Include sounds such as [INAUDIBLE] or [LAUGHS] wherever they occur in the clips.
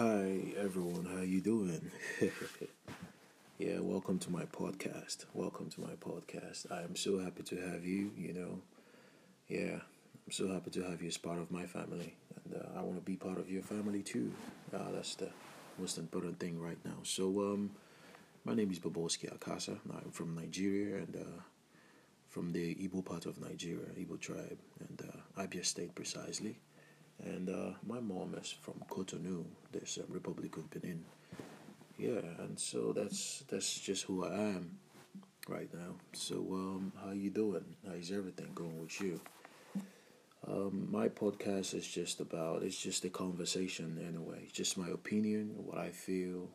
Hi everyone, how you doing? [LAUGHS] yeah, welcome to my podcast. Welcome to my podcast. I am so happy to have you. You know, yeah, I'm so happy to have you as part of my family, and uh, I want to be part of your family too. Uh, that's the most important thing right now. So, um, my name is Boboski Akasa. I'm from Nigeria and uh, from the Igbo part of Nigeria, Igbo tribe, and uh, Abia State precisely and uh, my mom is from Cotonou, the uh, Republic of Benin. Yeah, and so that's that's just who I am right now. So, um, how you doing? How's everything going with you? Um, my podcast is just about it's just a conversation anyway, It's just my opinion, what I feel.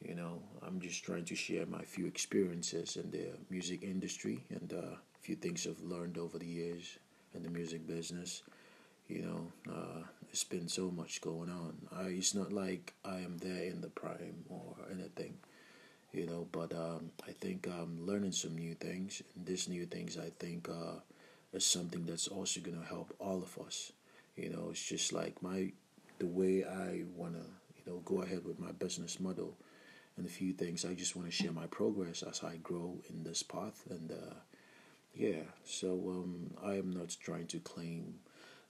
You know, I'm just trying to share my few experiences in the music industry and uh, a few things I've learned over the years in the music business you know, uh, it's been so much going on. I, it's not like I am there in the prime or anything, you know. But um, I think I'm learning some new things, and these new things I think uh, is something that's also gonna help all of us. You know, it's just like my the way I wanna you know go ahead with my business model and a few things. I just want to share my progress as I grow in this path, and uh, yeah. So um, I am not trying to claim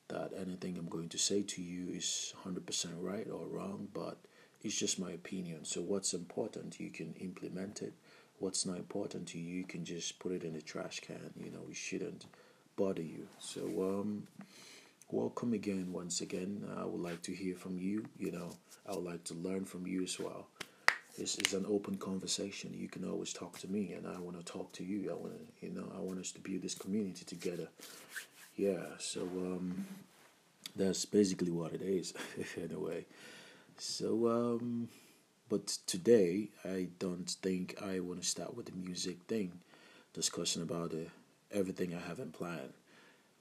that anything I'm going to say to you is 100% right or wrong, but it's just my opinion. So, what's important, you can implement it. What's not important to you, you can just put it in the trash can. You know, it shouldn't bother you. So, um, welcome again, once again. I would like to hear from you. You know, I would like to learn from you as well. This is an open conversation. You can always talk to me, and I want to talk to you. I want to, you know, I want us to build this community together yeah, so um, that's basically what it is, [LAUGHS] anyway. So, um, but today I don't think I want to start with the music thing, discussion about uh, everything I haven't planned.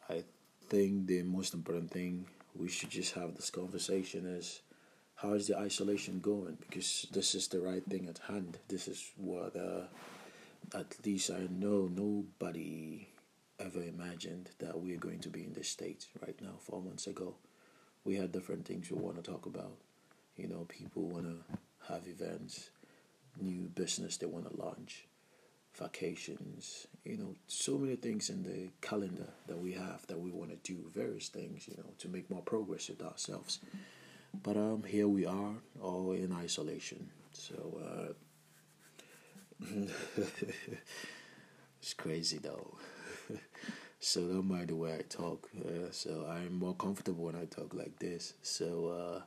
I think the most important thing we should just have this conversation is how is the isolation going? Because this is the right thing at hand. This is what, uh, at least I know nobody ever imagined that we are going to be in this state right now. Four months ago, we had different things we want to talk about. You know, people want to have events, new business they want to launch, vacations, you know, so many things in the calendar that we have that we want to do, various things, you know, to make more progress with ourselves. But um, here we are, all in isolation. So uh, [LAUGHS] it's crazy though. [LAUGHS] so don't mind the way I talk. Uh, so I'm more comfortable when I talk like this. So uh,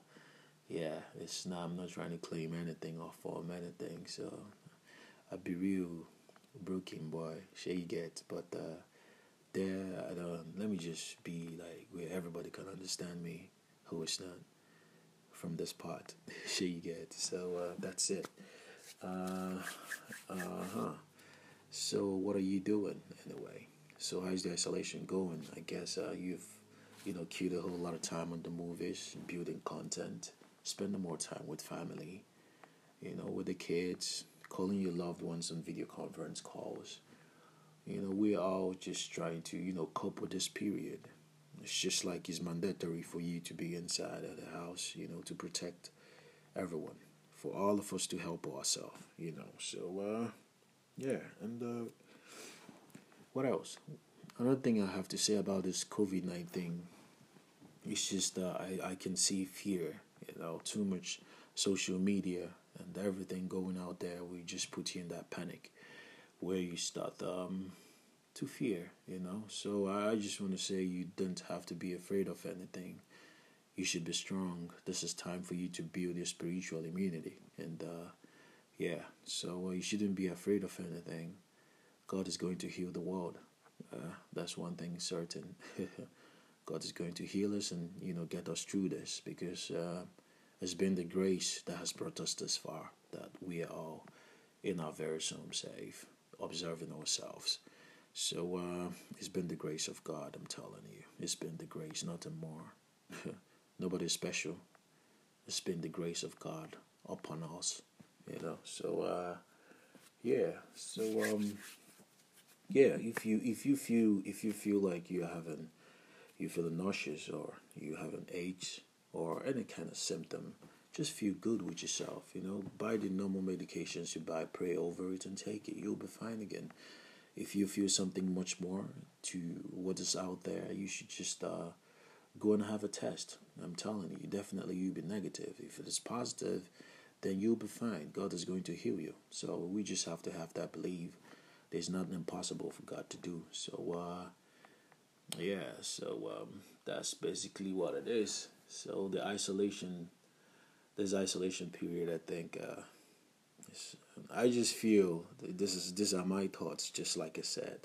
yeah, it's not. I'm not trying to claim anything or form anything. So I be real broken boy. Sure get, but uh, there I don't. Let me just be like where everybody can understand me, who is not from this part. [LAUGHS] sure get. So uh, that's it. Uh huh. So what are you doing anyway? So how's the isolation going? I guess uh, you've you know queued a whole lot of time on the movies, building content, spending more time with family, you know, with the kids, calling your loved ones on video conference calls. You know, we're all just trying to you know cope with this period. It's just like it's mandatory for you to be inside of the house, you know, to protect everyone, for all of us to help ourselves, you know. So, uh, yeah, and uh, what else? Another thing I have to say about this COVID 19 is just that I, I can see fear, you know, too much social media and everything going out there. We just put you in that panic where you start um, to fear, you know. So I just want to say you don't have to be afraid of anything. You should be strong. This is time for you to build your spiritual immunity. And uh, yeah, so uh, you shouldn't be afraid of anything God is going to heal the world. Uh, that's one thing certain. [LAUGHS] God is going to heal us and you know get us through this because uh, it's been the grace that has brought us this far that we are all in our very home safe, observing ourselves. So uh, it's been the grace of God. I'm telling you, it's been the grace, nothing more. [LAUGHS] Nobody special. It's been the grace of God upon us. You know. So uh, yeah. So um yeah, if you if you feel if you feel like you're having you feeling nauseous or you have an ache or any kind of symptom just feel good with yourself. You know, buy the normal medications you buy, pray over it, and take it. You'll be fine again. If you feel something much more to what is out there, you should just uh, go and have a test. I'm telling you, definitely you'll be negative. If it is positive, then you'll be fine. God is going to heal you. So we just have to have that belief. There's nothing impossible for God to do. So, uh, yeah, so um, that's basically what it is. So the isolation this isolation period, I think, uh, I just feel this is these are my thoughts. Just like I said,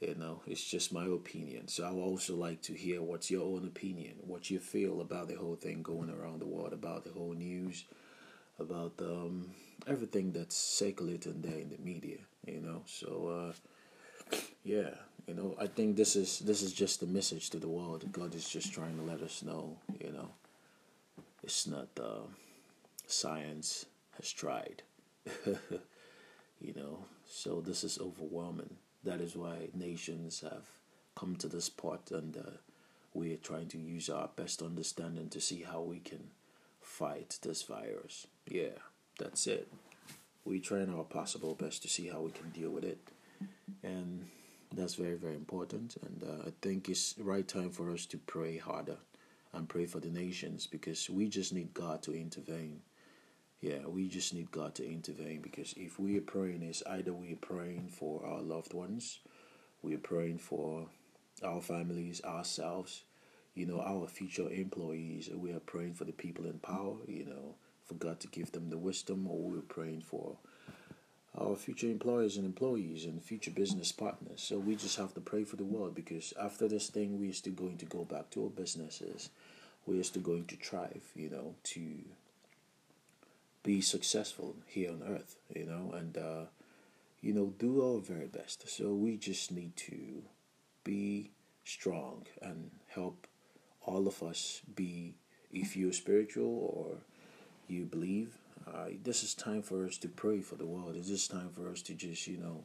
you know, it's just my opinion. So I would also like to hear what's your own opinion, what you feel about the whole thing going around the world, about the whole news, about um, everything that's circulating there in the media. You know, so uh, yeah, you know, I think this is this is just a message to the world. God is just trying to let us know, you know it's not uh, science has tried. [LAUGHS] you know, so this is overwhelming. That is why nations have come to this part, and uh, we're trying to use our best understanding to see how we can fight this virus. Yeah, that's it. We're trying our possible best to see how we can deal with it, and that's very very important. And uh, I think it's right time for us to pray harder and pray for the nations because we just need God to intervene. Yeah, we just need God to intervene because if we are praying, it's either we are praying for our loved ones, we are praying for our families, ourselves, you know, our future employees, we are praying for the people in power, you know, for God to give them the wisdom, or we're praying for our future employers and employees and future business partners. So we just have to pray for the world because after this thing, we're still going to go back to our businesses. We're still going to thrive, you know, to be successful here on earth, you know, and, uh, you know, do our very best. So we just need to be strong and help all of us be, if you're spiritual or you believe uh, this is time for us to pray for the world. It's just time for us to just, you know,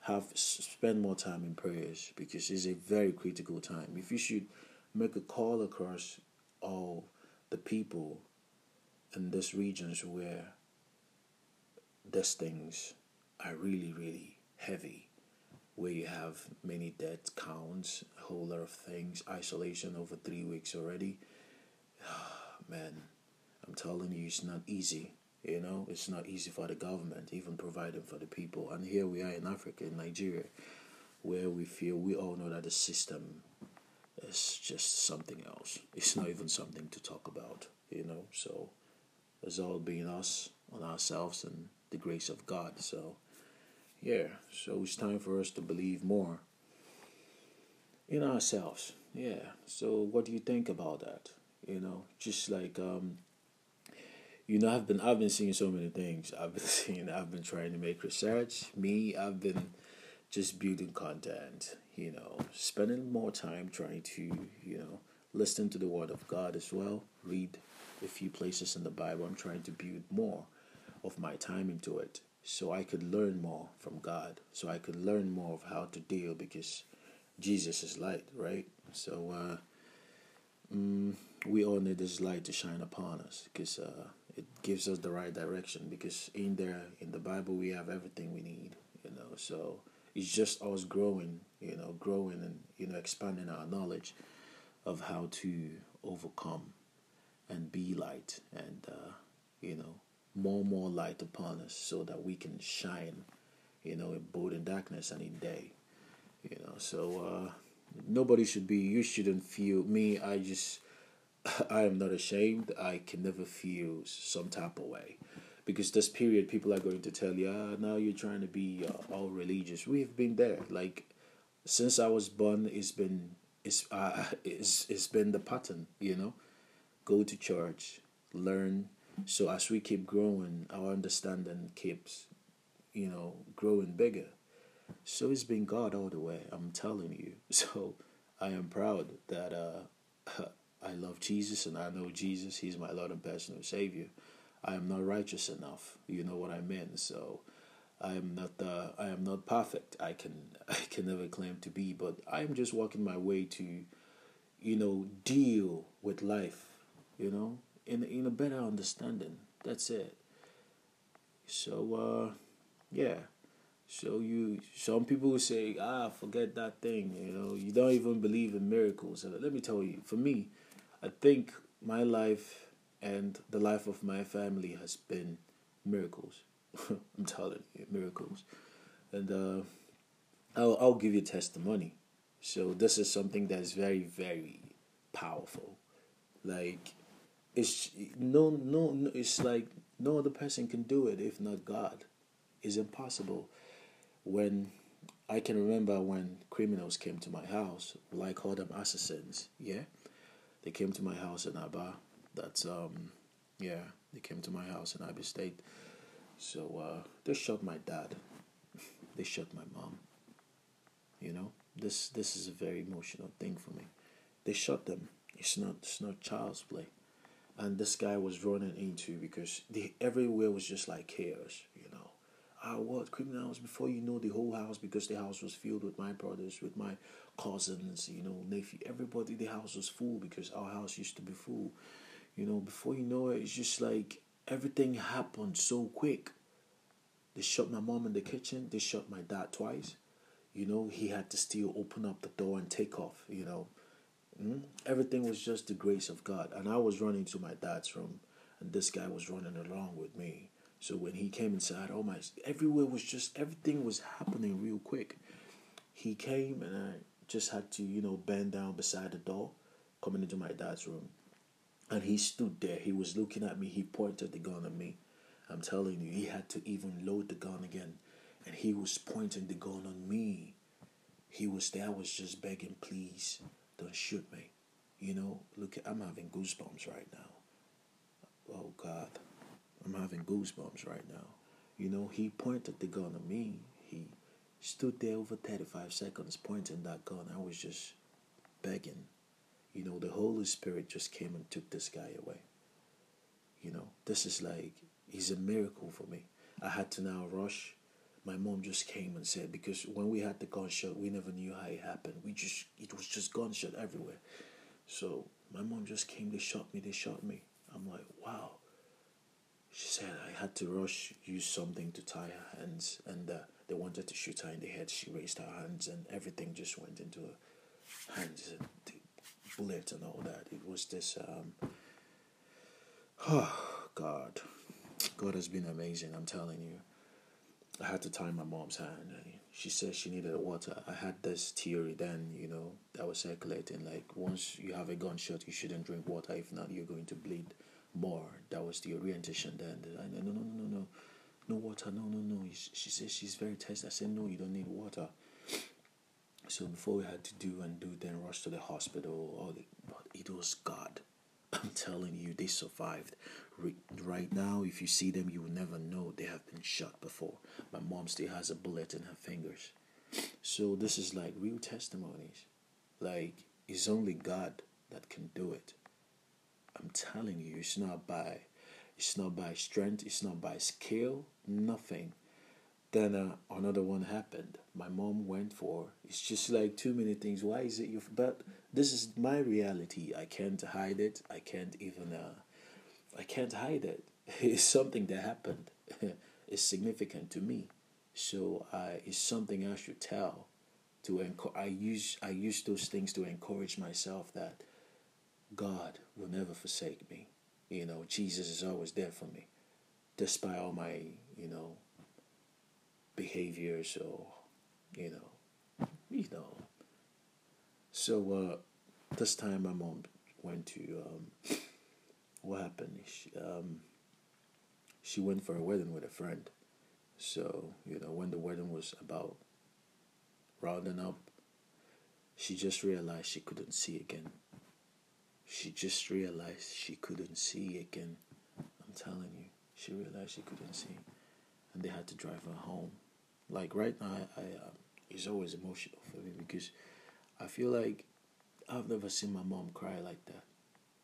have spend more time in prayers because it's a very critical time. If you should make a call across all the people in these regions where these things are really, really heavy, where you have many death counts, a whole lot of things, isolation over three weeks already. [SIGHS] Man, I'm telling you, it's not easy. You know, it's not easy for the government, even providing for the people. And here we are in Africa, in Nigeria, where we feel we all know that the system is just something else. It's not even something to talk about, you know. So it's all being us on ourselves and the grace of God. So, yeah, so it's time for us to believe more in ourselves. Yeah. So, what do you think about that? You know, just like um, you know i've been i've been seeing so many things. I've been [LAUGHS] seeing i've been trying to make research. Me i've been just building content you know spending more time trying to you know listen to the word of god as well. Read a few places in the bible. I'm trying to build more of my time into it so i could learn more from god so i could learn more of how to deal because jesus is light right? So uh mm, we all need this light to shine upon us because uh it gives us the right direction because in there in the bible we have everything we need you know? So it's just us growing you know growing and you know expanding our knowledge of how to overcome and be light and uh, you know more and more light upon us so that we can shine you know in both in darkness and in day you know? So uh, nobody should be you shouldn't feel me i just I am not ashamed. I can never feel some type of way. Because this period, people are going to tell you, ah, now you're trying to be uh, all religious. We've been there. Like, since I was born, it's been it's uh, [LAUGHS] it's it's been the pattern. You know, go to church, learn. So as we keep growing, our understanding keeps, you know, growing bigger. So it's been God all the way. I'm telling you. [LAUGHS] So I am proud that uh, [LAUGHS] I love Jesus and I know Jesus. He's my Lord and personal Savior. I am not righteous enough. You know what I mean. So I am not. Uh, I am not perfect. I can. [LAUGHS] I can never claim to be. But I am just walking my way to, you know, deal with life. You know, in in a better understanding. That's it. So uh, yeah. So you some people say, ah, forget that thing. You know, you don't even believe in miracles. Let me tell you, for me, I think my life and the life of my family has been miracles. [LAUGHS] I'm telling you, miracles. And uh, I'll I'll give you testimony. So this is something that is very very powerful. Like it's no no, no it's like no other person can do it if not God. It's impossible. When I can remember when criminals came to my house, well, I them assassins. Yeah, they came to my house in Aba. That's um, yeah, they came to my house in Aba State. So uh, they shot my dad. [LAUGHS] they shot my mom. You know, this this is a very emotional thing for me. They shot them. It's not it's not child's play and this guy was running into because the everywhere was just like chaos, know. Ah, what criminals before you know the whole house because the house was filled with my brothers, with my cousins, you know, nephew, everybody. The house was full because our house used to be full, you know. Before you know it, it's just like everything happened so quick. They shot my mom in the kitchen. They shot my dad twice. You know, he had to still open up the door and take off. You know, Mm? Everything was just the grace of God. And I was running to my dad's room, and this guy was running along with me. So when he came inside, oh my, everywhere was just, everything was happening real quick. He came, and I just had to, you know, bend down beside the door, coming into my dad's room. And he stood there. He was looking at me. He pointed the gun at me. I'm telling you, he had to even load the gun again. And he was pointing the gun on me. He was there. I was just begging, please, don't shoot me. You know, look, I'm having goosebumps right now. Oh God, I'm having goosebumps right now. You know, he pointed the gun at me. He stood there over 35 seconds pointing that gun. I was just begging. You know, the Holy Spirit just came and took this guy away. You know, this is like, he's a miracle for me. I had to now rush my mom just came and said because when we had the gunshot we never knew how it happened we just it was just gunshot everywhere so my mom just came they shot me they shot me i'm like wow she said i had to rush use something to tie her hands and uh, they wanted to shoot her in the head she raised her hands and everything just went into her hands and the bullet and all that it was this um oh [SIGHS] god god has been amazing i'm telling you I had to tie my mom's hand. She said she needed water. I had this theory then, you know, that was circulating. Like, once you have a gunshot, you shouldn't drink water. If not, you're going to bleed more. That was the orientation then. I no, no, no, no, no. No water, no, no, no. She says she's very thirsty. I said, no, you don't need water. So before we had to do and do, then rush to the hospital. All the, but it was God. [LAUGHS] I'm telling you, they survived. Right now, if you see them, you will never know they have been shot before. My mom still has a bullet in her fingers. So, this is like real testimonies. Like, it's only God that can do it. I'm telling you, it's not by it's not by strength, it's not by skill, nothing. Then uh, another one happened. My mom went for. It's just like too many things. Why is it you? But this is my reality. I can't hide it. I can't even. Uh, I can't hide it. [LAUGHS] It's something that happened. [LAUGHS] it's significant to me. So I, it's something I should tell. To enco- I use I use those things to encourage myself that God will never forsake me. You know, Jesus is always there for me, despite all my you know behaviors or you know you know. So uh, this time my mom went to um, what happened? She, um, she went for a wedding with a friend. So, you know, when the wedding was about rounding up, she just realized she couldn't see again. She just realized she couldn't see again. I'm telling you, she realized she couldn't see. And they had to drive her home. Like right now, I, I um, it's always emotional for me because I feel like I've never seen my mom cry like that.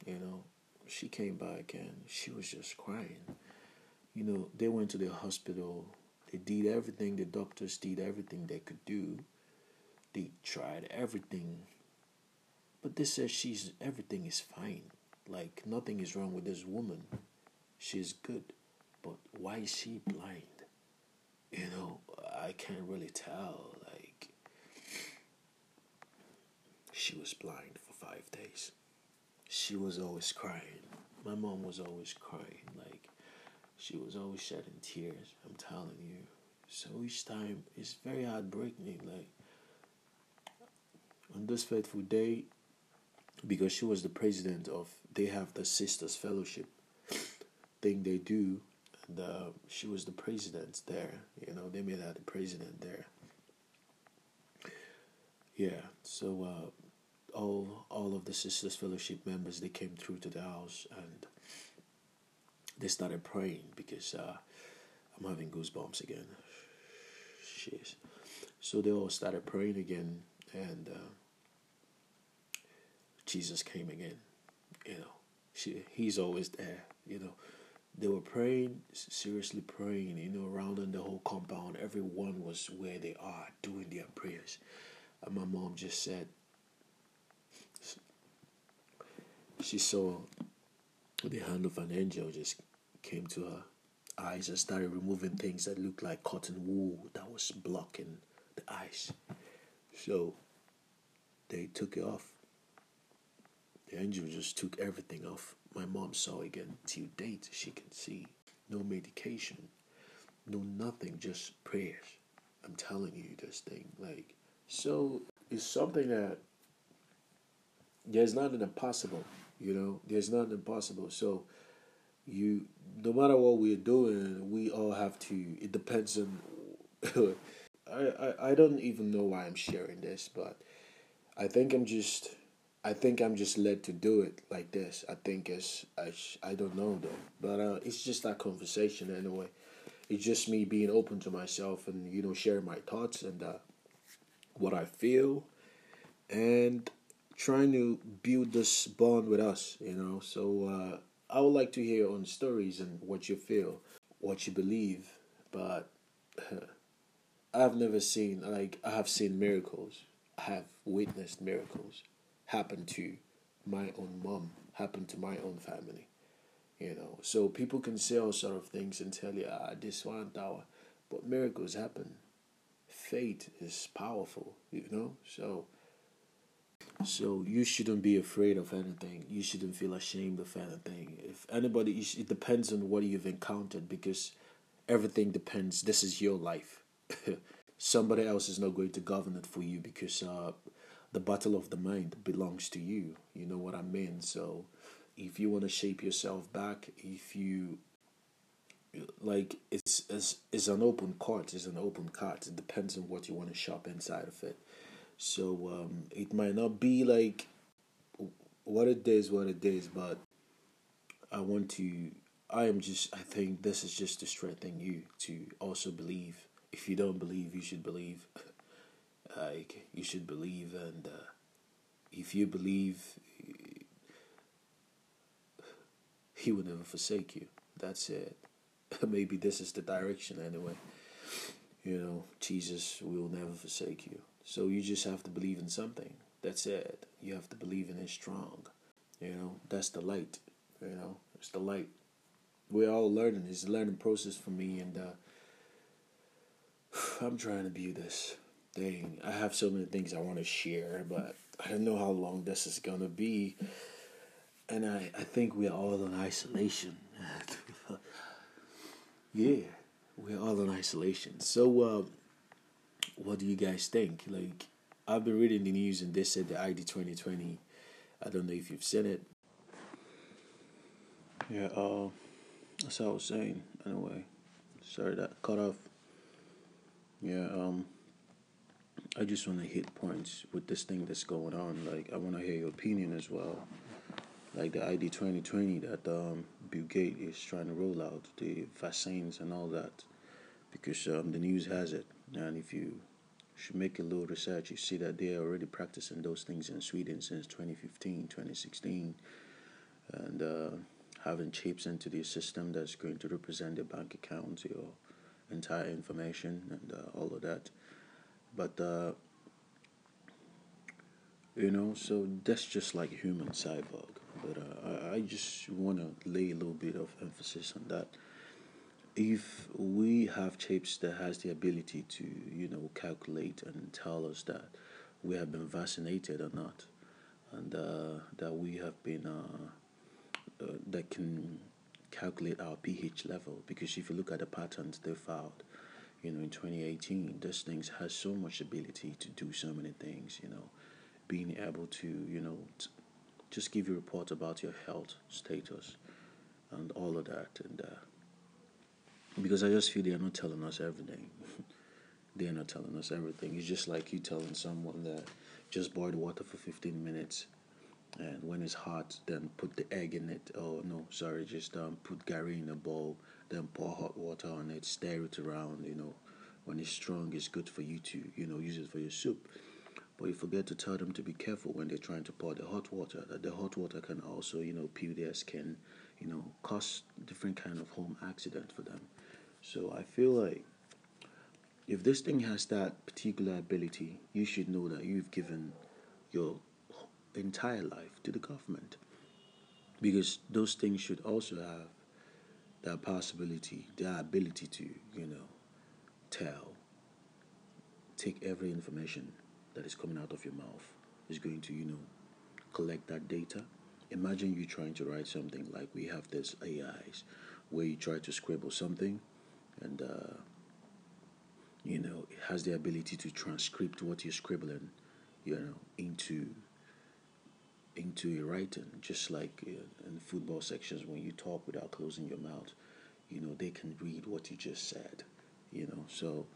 You know, she came back and she was just crying. You know, they went to the hospital. They did everything. The doctors did everything they could do. They tried everything. But they said she's everything is fine. Like nothing is wrong with this woman. She's good, but why is she blind? You know, I can't really tell. Like she was blind for five days. She was always crying. My mom was always crying. Like she was always shedding tears. I'm telling you. So each time it's very heartbreaking. Like on this fateful day, because she was the president of, they have the Sisters Fellowship thing they do, and uh, she was the president there. You know, they made her the president there. Yeah, so uh, all all of the Sisters Fellowship members they came through to the house and they started praying because uh, I'm having goosebumps again. Jeez. So they all started praying again, and uh, Jesus came again. You know, she, he's always there. You know, they were praying, seriously praying. You know, around in the whole compound, everyone was where they are doing their prayers. And my mom just said, she saw the hand of an angel just came to her eyes and started removing things that looked like cotton wool that was blocking the eyes. So they took it off. The angel just took everything off. My mom saw again till date she can see. No medication, no nothing, just prayers. I'm telling you this thing. Like so it's something that there's nothing impossible, you know, there's nothing impossible. So you no matter what we're doing, we all have to. It depends on. [LAUGHS] I, I I don't even know why I'm sharing this, but I think I'm just. I think I'm just led to do it like this. I think it's I I don't know though, but uh, it's just that conversation anyway. It's just me being open to myself and you know sharing my thoughts and uh, what I feel, and trying to build this bond with us. You know, so. Uh, I would like to hear own stories and what you feel, what you believe, but [LAUGHS] I've never seen like I have seen miracles. I have witnessed miracles happen to my own mom, happen to my own family. You know, so people can say all sort of things and tell you, ah, this one tower, but miracles happen. Fate is powerful, you know. So so you shouldn't be afraid of anything. You shouldn't feel ashamed of anything. If anybody, it depends on what you've encountered because everything depends. This is your life. [LAUGHS] Somebody else is not going to govern it for you because uh, the battle of the mind belongs to you. You know what I mean? So if you want to shape yourself back, if you like it's, it's it's an open court, it's an open card. It depends on what you want to shop inside of it. So um, it might not be like what it is, what it is, but I want to. I am just. I think this is just to strengthen you to also believe. If you don't believe, you should believe. [LAUGHS] like you should believe, and uh, if you believe, He will never forsake you. That's it. [LAUGHS] Maybe this is the direction anyway. You know, Jesus will never forsake you. So you just have to believe in something. That's it. You have to believe in it strong. You know, that's the light. You know, it's the light. We're all learning. It's a learning process for me, and uh, [SIGHS] I'm trying to be this thing. I have so many things I want to share, but I don't know how long this is gonna be. And I, I think we're all in isolation. [LAUGHS] yeah, we're all in isolation. So, uh, what do you guys think? Like, I've been reading the news and they said the ID 2020. I don't know if you've seen it. Yeah, uh, that's what I was saying. Anyway, sorry that cut off. Yeah, um, I just want to hit points with this thing that's going on. Like, I want to hear your opinion as well. Like the ID 2020 that um, Bill Gates is trying to roll out, the vaccines and all that, because um, the news has it. And if you should make a little research, you see that they are already practicing those things in Sweden since 2015, 2016, and uh, having chips into the system that's going to represent your bank account, your entire information, and uh, all of that. But uh, you know, so that's just like human cyborg. but uh, I, I just want to lay a little bit of emphasis on that. If we have chips that has the ability to, you know, calculate and tell us that we have been vaccinated or not, and uh, that we have been uh, uh, that can calculate our pH level, because if you look at the patterns they found, you know, in 2018, this things has so much ability to do so many things, you know, being able to, you know, t- just give you report about your health status and all of that. And uh, because I just feel they are not telling us everything. [LAUGHS] they are not telling us everything. It's just like you telling someone that just boil the water for 15 minutes and when it's hot, then put the egg in it. Oh no, sorry, just um, put gari in a bowl, then pour hot water on it, stir it around. You know, when it's strong, it's good for you to you know use it for your soup. But you forget to tell them to be careful when they're trying to pour the hot water. That the hot water can also you know peel their skin, you know, cause different kind of home accident for them. So I feel like if this thing has that particular ability, you should know that you've given your entire life to the government. Because those things should also have that possibility, the ability to, you know, tell, take every information that is coming out of your mouth, is going to, you know, collect that data. Imagine you trying to write something like we have this AIs, where you try to scribble something, and uh, you know it has the ability to transcript what you're scribbling, you know, into into your writing, just like uh, in football sections when you talk without closing your mouth, you know, they can read what you just said, you know. So,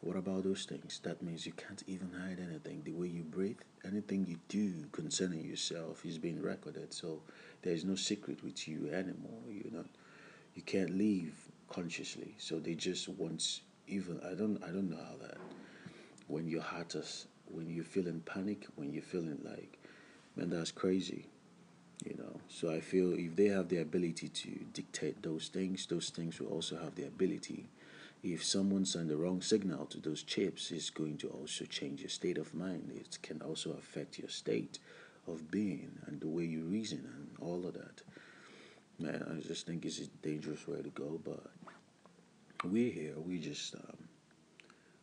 what about those things? That means you can't even hide anything. The way you breathe, anything you do concerning yourself is being recorded. So, there is no secret with you anymore. You're not, you can't leave consciously. So they just want even I don't I don't know how that when your heart is when you're feeling panic, when you're feeling like and that's crazy you know? So i feel if they have the ability to dictate those things those things will also have the ability. If someone sends the wrong signal to those chips it's going to also change your state of mind. It can also affect your state of being and the way you reason and all of that. Man i just think it's a dangerous way to go but we're here we just um,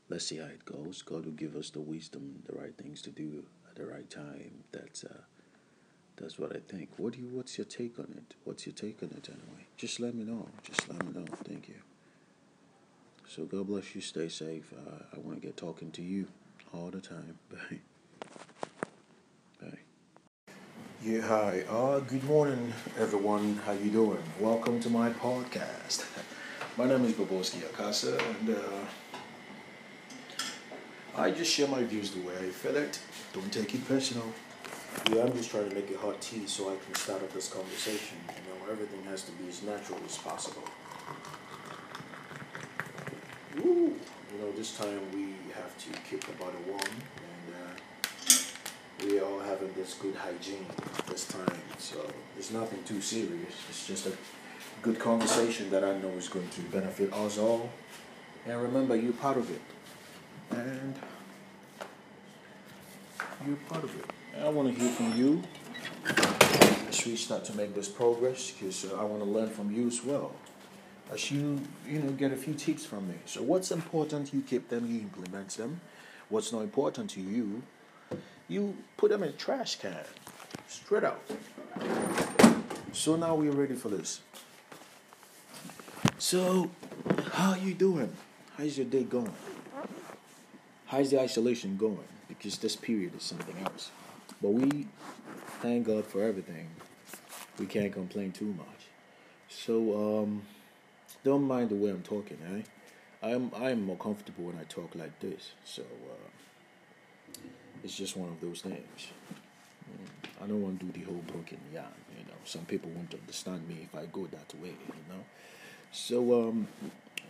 let's see how it goes. God will give us the wisdom the right things to do the right time. That's uh, that's what I think. What do you? What's your take on it? What's your take on it anyway? Just let me know. Just let me know. Thank you. So God bless you. Stay safe. Uh, I want to get talking to you all the time. [LAUGHS] Bye. Bye. Yeah. Hi. Uh, good morning, everyone. How you doing? Welcome to my podcast. [LAUGHS] my name is Boboski Akasa, and. Uh, I just share my views the way I feel it. Don't take it personal. Yeah, I'm just trying to make it hot tea so I can start up this conversation. You know, everything has to be as natural as possible. Woo! You know, this time we have to keep the body warm and uh, we are all having this good hygiene this time. So it's nothing too serious. It's just a good conversation that I know is going to benefit us all. And remember, you're part of it and you're part of it. I want to hear from you as we start to make this progress because uh, I want to learn from you as well. As you, you know, get a few tips from me. So what's important, you keep them, you implement them. What's not important to you, you put them in a trash can. Straight out. So now we're ready for this. So, how are you doing? How's your day going? How's the isolation going? Because this period is something else. But we thank God for everything. We can't complain too much. So um, don't mind the way I'm talking, eh? I'm I'm more comfortable when I talk like this. So uh, it's just one of those things. Mm, I don't want to do the whole broken yarn. You know, some people won't understand me if I go that way. You know, so um,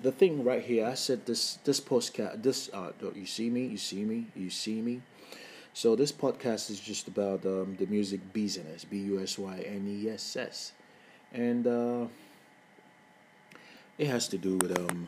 the thing right here, I said this this postcard this uh you see me, you see me, you see me. So this podcast is just about um, the music business, B U S Y N E S S, and uh, it has to do with um